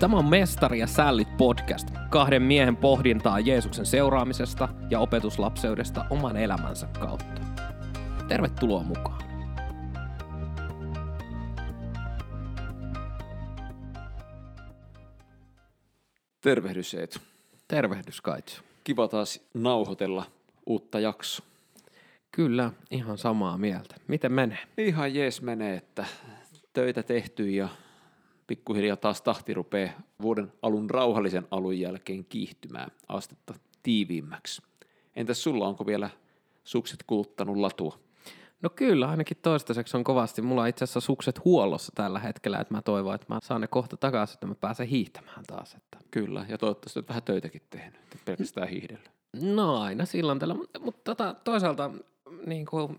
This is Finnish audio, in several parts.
Tämä on Mestari ja sällit podcast, kahden miehen pohdintaa Jeesuksen seuraamisesta ja opetuslapseudesta oman elämänsä kautta. Tervetuloa mukaan. Tervehdys Eetu. Tervehdys Kaitsu. Kiva taas nauhoitella uutta jaksoa. Kyllä, ihan samaa mieltä. Miten menee? Ihan jees menee, että töitä tehty ja pikkuhiljaa taas tahti rupeaa vuoden alun rauhallisen alun jälkeen kiihtymään astetta tiiviimmäksi. Entäs sulla, onko vielä sukset kuluttanut latua? No kyllä, ainakin toistaiseksi on kovasti. Mulla on itse asiassa sukset huollossa tällä hetkellä, että mä toivon, että mä saan ne kohta takaisin, että mä pääsen hiihtämään taas. Että... Kyllä, ja toivottavasti olet vähän töitäkin tehnyt, että pelkästään hiihdellä. No aina silloin tällä, mutta, mutta tota, toisaalta niin kuin,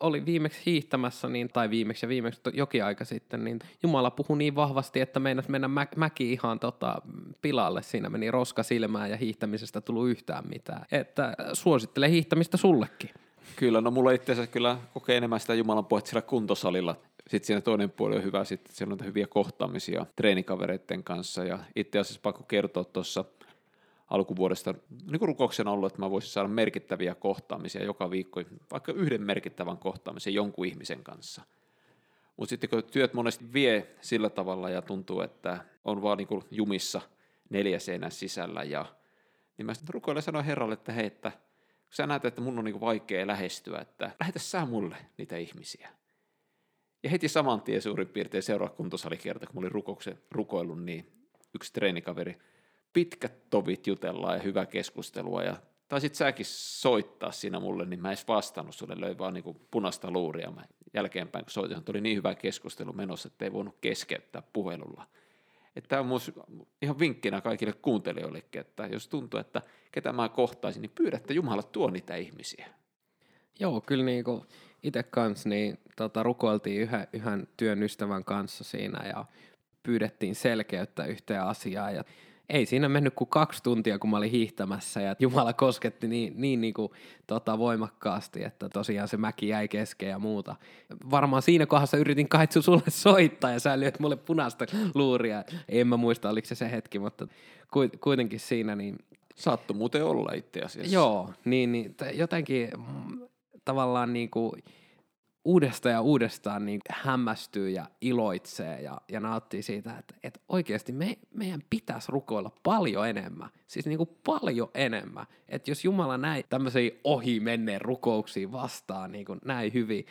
oli viimeksi hiihtämässä, niin, tai viimeksi ja viimeksi jokin aika sitten, niin Jumala puhui niin vahvasti, että meinas mennä mä, mäki ihan tota, pilalle. Siinä meni roska silmään ja hiihtämisestä tullut yhtään mitään. Että suosittelen hiihtämistä sullekin. Kyllä, no mulla itse asiassa kyllä kokee enemmän sitä Jumalan puhetta siellä kuntosalilla. Sitten siinä toinen puoli on hyvä, sitten siellä on hyviä kohtaamisia treenikavereiden kanssa. Ja itse asiassa pakko kertoa tuossa alkuvuodesta niin kuin rukouksena ollut, että mä voisin saada merkittäviä kohtaamisia joka viikko, vaikka yhden merkittävän kohtaamisen jonkun ihmisen kanssa. Mutta sitten kun työt monesti vie sillä tavalla ja tuntuu, että on vaan niin jumissa neljä seinän sisällä, ja, niin mä sitten rukoilen sanoa Herralle, että hei, että kun sä näet, että mun on niin vaikea lähestyä, että lähetä sä mulle niitä ihmisiä. Ja heti saman tien suurin piirtein seuraava kuntosalikerta, kun mä olin rukouksen rukoillut, niin yksi treenikaveri pitkät tovit jutellaan ja hyvä keskustelua ja taisit säkin soittaa siinä mulle, niin mä edes vastannut sulle, löin vaan niin punaista luuria. Mä jälkeenpäin, kun soitin, oli niin hyvä keskustelu menossa, että ei voinut keskeyttää puhelulla. Että tämä on myös ihan vinkkinä kaikille kuuntelijoillekin, että jos tuntuu, että ketä mä kohtaisin, niin pyydä, että Jumala tuo niitä ihmisiä. Joo, kyllä niin kuin itse kanssa niin tota, rukoiltiin yhä, yhden työn ystävän kanssa siinä ja pyydettiin selkeyttä yhteen asiaan ja ei siinä mennyt kuin kaksi tuntia, kun mä olin hiihtämässä ja Jumala kosketti niin, niin, niin kuin, tota, voimakkaasti, että tosiaan se mäki jäi kesken ja muuta. Varmaan siinä kohdassa yritin kaitsu sulle soittaa ja sä lyöt mulle punaista luuria. En mä muista, oliko se se hetki, mutta kuitenkin siinä niin... Saattu muuten olla itse asiassa. Joo, niin, niin jotenkin mm, tavallaan niin kuin, uudestaan ja uudestaan niin hämmästyy ja iloitsee ja, ja nauttii siitä, että, että oikeasti me, meidän pitäisi rukoilla paljon enemmän. Siis niin kuin paljon enemmän. Että jos Jumala näin tämmöisiä ohi menneen rukouksiin vastaan niin kuin näin hyvin,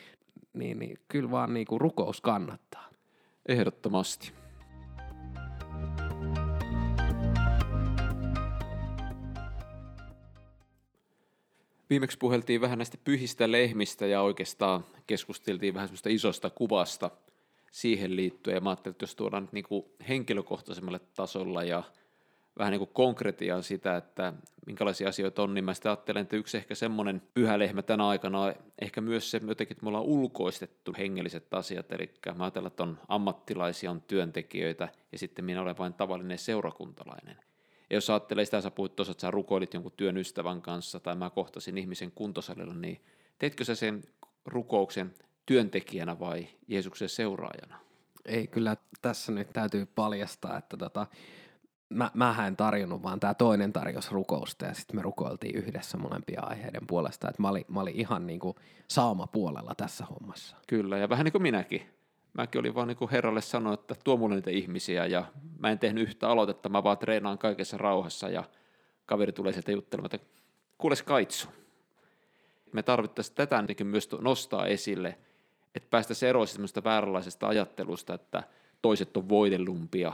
niin, niin kyllä vaan niin kuin rukous kannattaa. Ehdottomasti. Viimeksi puheltiin vähän näistä pyhistä lehmistä ja oikeastaan keskusteltiin vähän semmoista isosta kuvasta siihen liittyen. Ja mä ajattelin, että jos tuodaan nyt niin kuin henkilökohtaisemmalle tasolla ja vähän niin kuin konkretiaa sitä, että minkälaisia asioita on, niin mä sitä ajattelen, että yksi ehkä semmoinen pyhä lehmä tänä aikana ehkä myös se jotenkin, että me ollaan ulkoistettu hengelliset asiat, eli mä ajattelen, että on ammattilaisia, on työntekijöitä ja sitten minä olen vain tavallinen seurakuntalainen. Ja jos ajattelee sitä, sä puhuit tuossa, että sä rukoilit jonkun työn ystävän kanssa tai mä kohtasin ihmisen kuntosalilla, niin teetkö sä sen rukouksen työntekijänä vai Jeesuksen seuraajana? Ei, kyllä tässä nyt täytyy paljastaa, että tota, mä, mä en tarjonnut, vaan tämä toinen tarjosi rukousta ja sitten me rukoiltiin yhdessä molempia aiheiden puolesta, että mä olin, mä olin ihan niin kuin saama puolella tässä hommassa. Kyllä, ja vähän niin kuin minäkin mäkin olin vaan niin herralle sanoa, että tuo mulle niitä ihmisiä ja mä en tehnyt yhtä aloitetta, mä vaan treenaan kaikessa rauhassa ja kaveri tulee sieltä juttelemaan, että kuules kaitsu. Me tarvittaisiin tätä myös nostaa esille, että päästä eroon semmoista vääränlaisesta ajattelusta, että toiset on voidellumpia.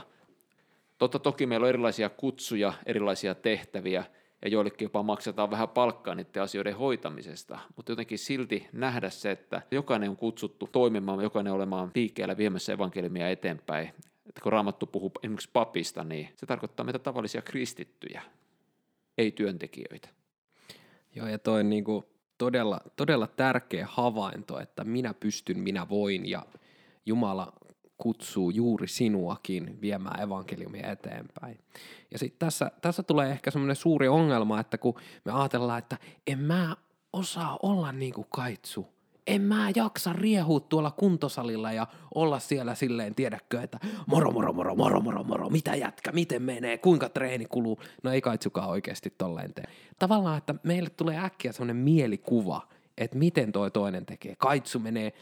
Totta toki meillä on erilaisia kutsuja, erilaisia tehtäviä – ja joillekin jopa maksetaan vähän palkkaa niiden asioiden hoitamisesta, mutta jotenkin silti nähdä se, että jokainen on kutsuttu toimimaan, jokainen olemaan liikkeellä viemässä evankeliumia eteenpäin. Että kun Raamattu puhuu esimerkiksi papista, niin se tarkoittaa meitä tavallisia kristittyjä, ei työntekijöitä. Joo, ja toi niin kuin todella, todella tärkeä havainto, että minä pystyn, minä voin, ja Jumala kutsuu juuri sinuakin viemään evankeliumia eteenpäin. Ja sitten tässä, tässä tulee ehkä semmoinen suuri ongelma, että kun me ajatellaan, että en mä osaa olla niin kuin kaitsu, en mä jaksa riehua tuolla kuntosalilla ja olla siellä silleen, tiedäkö, että moro, moro, moro, moro, moro, moro, mitä jätkä, miten menee, kuinka treeni kuluu. No ei kaitsukaan oikeasti tolleen tee. Tavallaan, että meille tulee äkkiä semmoinen mielikuva, että miten toi toinen tekee. Kaitsu menee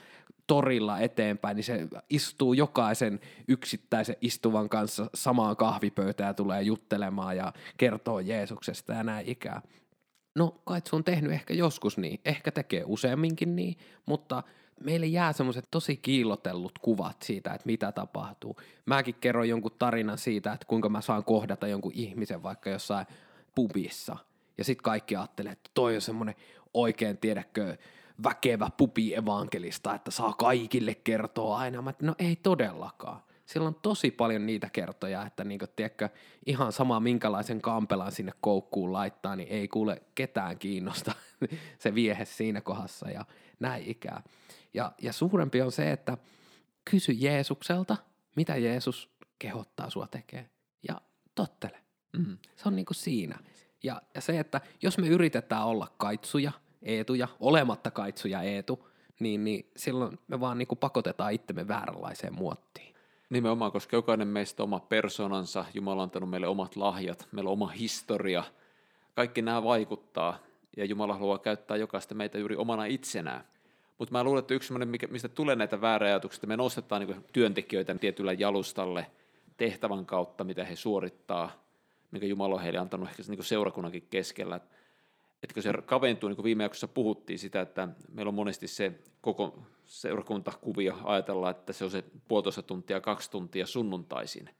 torilla eteenpäin, niin se istuu jokaisen yksittäisen istuvan kanssa samaan kahvipöytään ja tulee juttelemaan ja kertoo Jeesuksesta ja näin ikään. No, Kaitsu on tehnyt ehkä joskus niin, ehkä tekee useamminkin niin, mutta meille jää semmoiset tosi kiillotellut kuvat siitä, että mitä tapahtuu. Mäkin kerron jonkun tarinan siitä, että kuinka mä saan kohdata jonkun ihmisen vaikka jossain pubissa. Ja sitten kaikki ajattelee, että toi on semmoinen oikein, tiedäkö, väkevä pupi evankelista, että saa kaikille kertoa aina. Mä, että no ei todellakaan. Siellä on tosi paljon niitä kertoja, että niin kuin, tiedätkö, ihan sama minkälaisen kampelan sinne koukkuun laittaa, niin ei kuule ketään kiinnosta se viehe siinä kohdassa ja näin ikään. Ja, ja suurempi on se, että kysy Jeesukselta, mitä Jeesus kehottaa sua tekemään ja tottele. Mm. Se on niin kuin siinä. Ja, ja se, että jos me yritetään olla kaitsuja, eetuja, olematta kaitsuja eetu, niin, niin silloin me vaan niin kuin pakotetaan itsemme vääränlaiseen muottiin. Nimenomaan, koska jokainen meistä oma persoonansa, Jumala on antanut meille omat lahjat, meillä on oma historia. Kaikki nämä vaikuttaa ja Jumala haluaa käyttää jokaista meitä juuri omana itsenään. Mutta mä luulen, että yksi mistä tulee näitä vääräajatuksia, että me nostetaan niin työntekijöitä tietyllä jalustalle tehtävän kautta, mitä he suorittaa, mikä Jumala on heille antanut ehkä niin seurakunnankin keskellä että kun se kaventuu, niin kuin viime jaksossa puhuttiin sitä, että meillä on monesti se koko seurakuntakuvio ajatella, että se on se puolitoista tuntia, kaksi tuntia sunnuntaisin.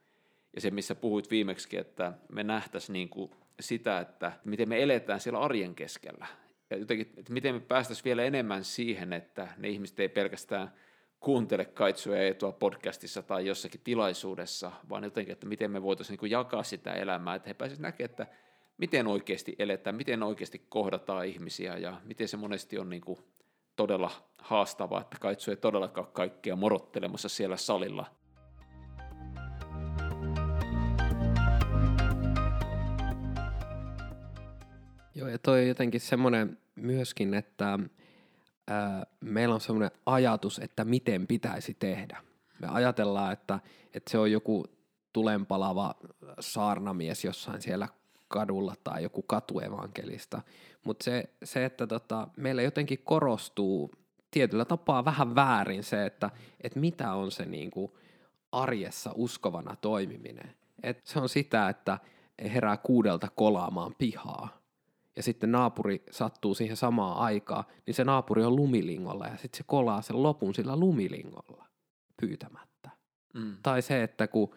Ja se, missä puhuit viimeksi, että me nähtäisiin niin kuin sitä, että miten me eletään siellä arjen keskellä. Ja jotenkin, että miten me päästäisiin vielä enemmän siihen, että ne ihmiset ei pelkästään kuuntele kaitsuja etua podcastissa tai jossakin tilaisuudessa, vaan jotenkin, että miten me voitaisiin niin jakaa sitä elämää, että he pääsisivät näkemään, että miten oikeasti eletään, miten oikeasti kohdataan ihmisiä ja miten se monesti on niin kuin todella haastavaa, että kaitsu ei todellakaan kaikkia morottelemassa siellä salilla. Joo, ja toi on jotenkin semmoinen myöskin, että ää, meillä on semmoinen ajatus, että miten pitäisi tehdä. Me ajatellaan, että, että se on joku tulenpalava saarnamies jossain siellä kadulla tai joku katuevankelista. Mutta se, se, että tota, meillä jotenkin korostuu tietyllä tapaa vähän väärin se, että et mitä on se niinku arjessa uskovana toimiminen. Et se on sitä, että herää kuudelta kolaamaan pihaa ja sitten naapuri sattuu siihen samaan aikaan, niin se naapuri on lumilingolla ja sitten se kolaa sen lopun sillä lumilingolla pyytämättä. Mm. Tai se, että kun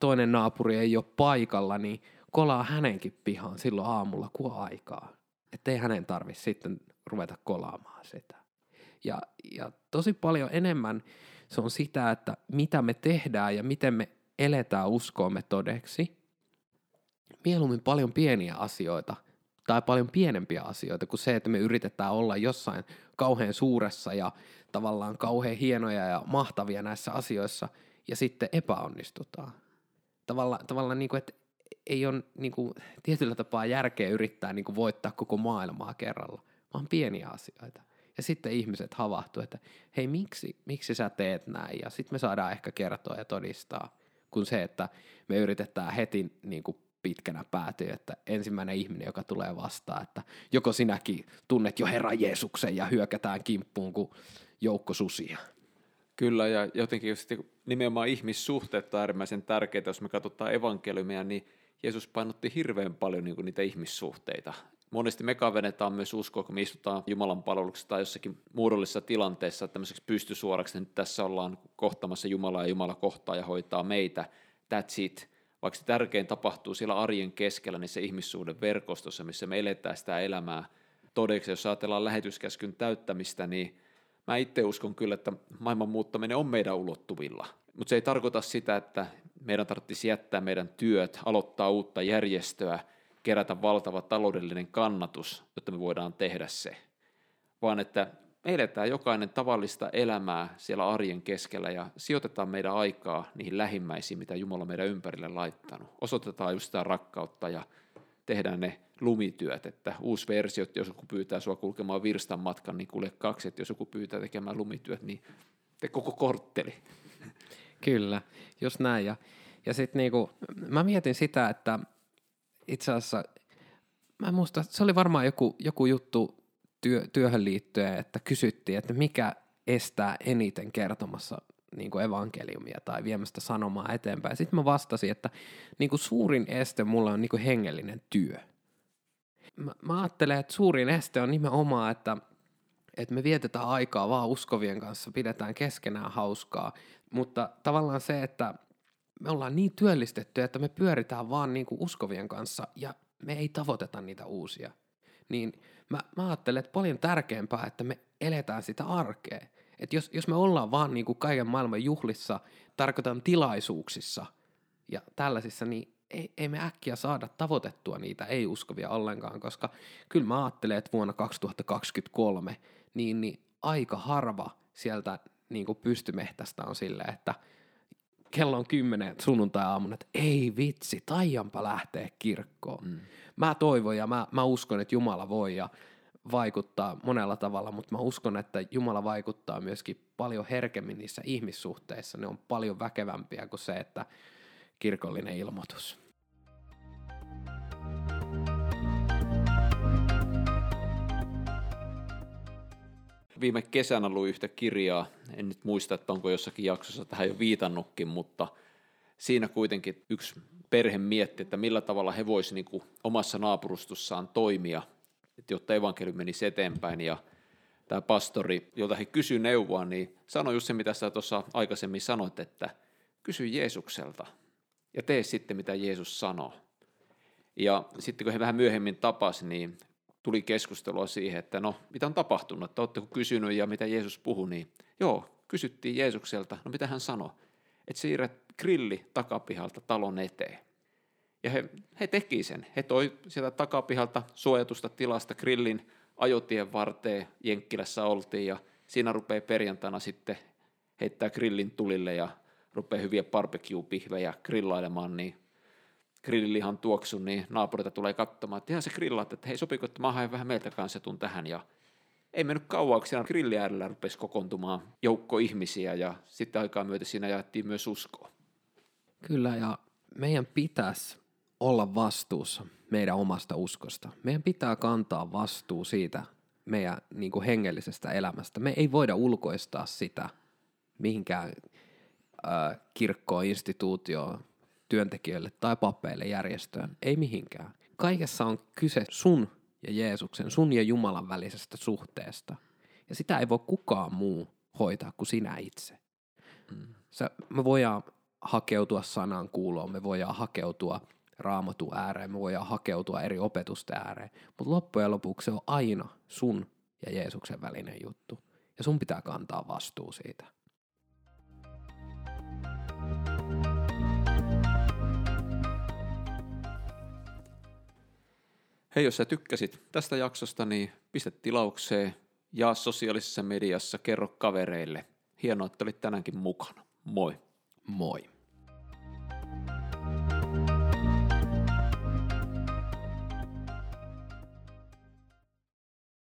toinen naapuri ei ole paikalla, niin kolaa hänenkin pihaan silloin aamulla, kun aikaa. Että ei hänen tarvitse sitten ruveta kolaamaan sitä. Ja, ja tosi paljon enemmän se on sitä, että mitä me tehdään ja miten me eletään uskoomme todeksi. Mieluummin paljon pieniä asioita tai paljon pienempiä asioita kuin se, että me yritetään olla jossain kauhean suuressa ja tavallaan kauhean hienoja ja mahtavia näissä asioissa ja sitten epäonnistutaan. Tavallaan, tavallaan niin kuin, että ei ole niin kuin, tietyllä tapaa järkeä yrittää niin kuin, voittaa koko maailmaa kerralla, vaan pieniä asioita. Ja sitten ihmiset havahtuu, että hei, miksi, miksi sä teet näin? Ja sitten me saadaan ehkä kertoa ja todistaa, kun se, että me yritetään heti niin kuin pitkänä päätyä, että ensimmäinen ihminen, joka tulee vastaan, että joko sinäkin tunnet jo Herran Jeesuksen ja hyökätään kimppuun kuin joukko susia. Kyllä, ja jotenkin just nimenomaan ihmissuhteet on äärimmäisen tärkeitä, jos me katsotaan evankeliumia, niin Jeesus painotti hirveän paljon niin kuin niitä ihmissuhteita. Monesti me kavennetaan myös uskoa, kun me istutaan Jumalan palveluksessa tai jossakin muodollisessa tilanteessa tämmöiseksi pystysuoraksi, että tässä ollaan kohtamassa Jumalaa ja Jumala kohtaa ja hoitaa meitä. That's it. Vaikka se tärkein tapahtuu siellä arjen keskellä, niin se ihmissuuden verkostossa, missä me eletään sitä elämää todeksi. Jos ajatellaan lähetyskäskyn täyttämistä, niin mä itse uskon kyllä, että maailman muuttaminen on meidän ulottuvilla. Mutta se ei tarkoita sitä, että meidän tarvitsisi jättää meidän työt, aloittaa uutta järjestöä, kerätä valtava taloudellinen kannatus, jotta me voidaan tehdä se. Vaan että me eletään jokainen tavallista elämää siellä arjen keskellä ja sijoitetaan meidän aikaa niihin lähimmäisiin, mitä Jumala meidän ympärille laittanut. Osoitetaan just sitä rakkautta ja tehdään ne lumityöt, että uusi versio, että jos joku pyytää sua kulkemaan virstan matkan, niin kulje kaksi, että jos joku pyytää tekemään lumityöt, niin te koko kortteli. Kyllä, just näin. Ja, ja sitten niinku, mä mietin sitä, että itse asiassa, mä muistan, se oli varmaan joku, joku juttu työ, työhön liittyen, että kysyttiin, että mikä estää eniten kertomassa niin kuin evankeliumia tai viemästä sanomaa eteenpäin. Sitten mä vastasin, että niin kuin suurin este mulla on niin kuin hengellinen työ. Mä, mä ajattelen, että suurin este on nimenomaan, että, että me vietetään aikaa vaan uskovien kanssa, pidetään keskenään hauskaa, mutta tavallaan se, että me ollaan niin työllistetty, että me pyöritään vaan niin kuin uskovien kanssa ja me ei tavoiteta niitä uusia. Niin mä, mä ajattelen, että paljon tärkeämpää, että me eletään sitä arkea. Että jos, jos me ollaan vaan niin kuin kaiken maailman juhlissa, tarkoitan tilaisuuksissa ja tällaisissa, niin ei, ei me äkkiä saada tavoitettua niitä ei-uskovia ollenkaan, koska kyllä mä ajattelen, että vuonna 2023 niin, niin aika harva sieltä niin kuin pystymehtästä on silleen, että kello on kymmenen sunnuntai-aamuna, että ei vitsi, taianpa lähteä kirkkoon. Mm. Mä toivon ja mä, mä uskon, että Jumala voi ja vaikuttaa monella tavalla, mutta mä uskon, että Jumala vaikuttaa myöskin paljon herkemmin niissä ihmissuhteissa. Ne on paljon väkevämpiä kuin se, että kirkollinen ilmoitus. Viime kesänä luin yhtä kirjaa, en nyt muista, että onko jossakin jaksossa tähän jo viitannutkin, mutta siinä kuitenkin yksi perhe mietti, että millä tavalla he voisivat niin omassa naapurustossaan toimia – että jotta evankeliumi menisi eteenpäin ja tämä pastori, jolta he kysyivät neuvoa, niin sanoi just se, mitä sä tuossa aikaisemmin sanoit, että kysy Jeesukselta ja tee sitten, mitä Jeesus sanoo. Ja sitten kun he vähän myöhemmin tapasivat, niin tuli keskustelua siihen, että no, mitä on tapahtunut, että oletteko kysynyt ja mitä Jeesus puhui, niin joo, kysyttiin Jeesukselta, no mitä hän sanoi, että siirrät grilli takapihalta talon eteen. Ja he, he teki sen. He toi sieltä takapihalta suojatusta tilasta grillin ajotien varteen Jenkkilässä oltiin ja siinä rupeaa perjantaina sitten heittää grillin tulille ja rupeaa hyviä barbecue-pihvejä grillailemaan, niin grillilihan tuoksun, niin naapurita tulee katsomaan, että ihan se grillaat, että hei sopiko, että mä haen vähän meiltä kanssa tun tähän ja ei mennyt kauan, kun grillin äärellä rupesi kokoontumaan joukko ihmisiä ja sitten aikaa myötä siinä jaettiin myös uskoa. Kyllä ja meidän pitäisi olla vastuussa meidän omasta uskosta. Meidän pitää kantaa vastuu siitä meidän niin kuin hengellisestä elämästä. Me ei voida ulkoistaa sitä mihinkään äh, kirkkoon, instituutioon, työntekijöille tai papeille, järjestöön. Ei mihinkään. Kaikessa on kyse sun ja Jeesuksen, sun ja Jumalan välisestä suhteesta. Ja sitä ei voi kukaan muu hoitaa kuin sinä itse. Sä, me voidaan hakeutua sanan kuuloon, me voidaan hakeutua – raamatun ääreen, me voidaan hakeutua eri opetusten ääreen, mutta loppujen lopuksi se on aina sun ja Jeesuksen välinen juttu. Ja sun pitää kantaa vastuu siitä. Hei, jos sä tykkäsit tästä jaksosta, niin pistä tilaukseen, ja sosiaalisessa mediassa, kerro kavereille. Hienoa, että olit tänäänkin mukana. Moi. Moi.